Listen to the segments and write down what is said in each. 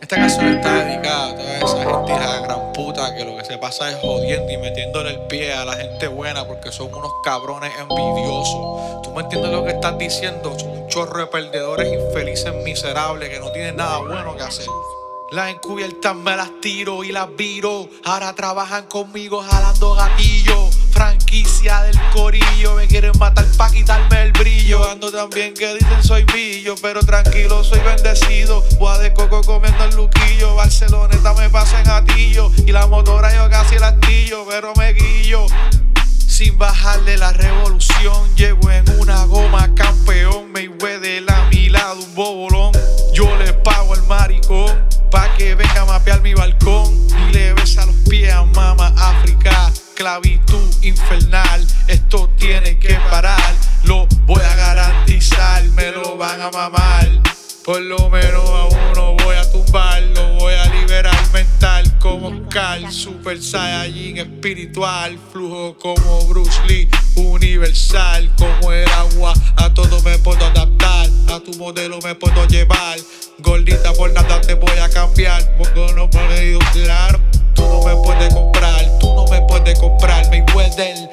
Esta canción está dedicada a toda esa gente hija gran puta que lo que se pasa es jodiendo y metiéndole el pie a la gente buena porque son unos cabrones envidiosos. ¿Tú me entiendes lo que estás diciendo? Son un chorro de perdedores infelices, miserables que no tienen nada bueno que hacer. Las encubiertas me las tiro y las viro. Ahora trabajan conmigo jalando gatillo. Franquicia del corillo. Me quieren matar pa' quitarme el brillo. Ando también que dicen soy millo. Pero tranquilo, soy bendecido. Boa de coco comiendo el luquillo. Barceloneta me pasa en gatillo. Y la motora yo casi la astillo. Pero me guillo. Sin bajarle la revolución. Llego en una goma campeón. Me de la mi lado un bobolón. Yo le pago al maricón. Pa' que venga a mapear mi balcón y le besa los pies a mama África. Clavitud infernal, esto tiene que parar. A mamar. Por lo menos a uno voy a tumbar, lo voy a liberar mental como Carl, Super Saiyajin espiritual, flujo como Bruce Lee, universal como el agua, a todo me puedo adaptar, a tu modelo me puedo llevar, gordita por nada te voy a cambiar, porque no me claro, tú no me puedes comprar, tú no me puedes comprar, Mayweather, tú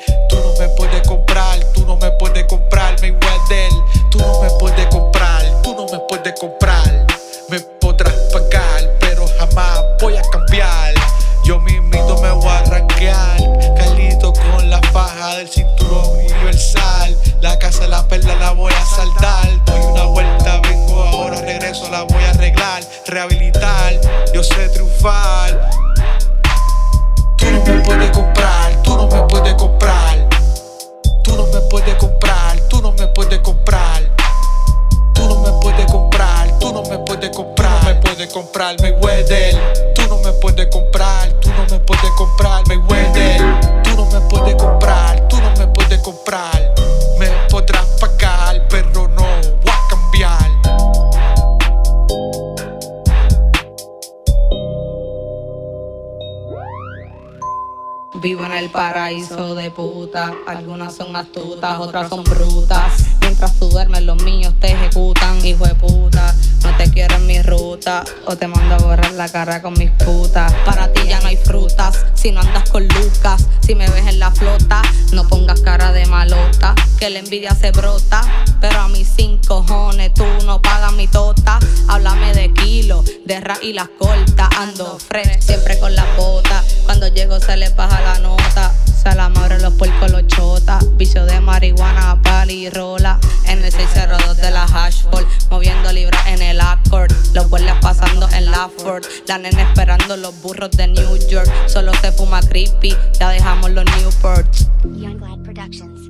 puedes comprar, me podrás pagar, pero jamás voy a cambiar. Yo mismito me voy a arranquear, Carlito con la faja del cinturón universal. La casa la perla la voy a saldar. Doy una vuelta, vengo ahora, regreso, la voy a arreglar, rehabilitar. Yo sé triunfar. Tú no me puedes comprar, tú no me puedes comprar. Tú no me puedes comprar, puedes comprar Mayweather. Tú no me puedes comprar, tú no me puedes comprar Mayweather. Tú no me puedes comprar, tú no me puedes comprar. Me podrás pagar, pero no voy a cambiar. Vivo en el paraíso de puta. Algunas son astutas, otras son brutas. Mientras tú duermes, los míos te ejecutan, hijo de puta. En mi ruta, o te mando a borrar la cara con mis putas. Para ti ya no hay frutas, si no andas con Lucas. Si me ves en la flota, no pongas cara de malota, que la envidia se brota. Pero a mis cinco cojones, tú no pagas mi tota. Háblame de kilo, de ra y las cortas. Ando fresh, siempre con la bota. Cuando llego se le baja la nota. Se la madre los puercos los chota. Vicio de marihuana, pali y rola. En el 602 de la Hashford. Moviendo libras guardias pasando en la Ford. La nena esperando los burros de New York. Solo se fuma creepy. Ya dejamos los Newports. Younglad Productions.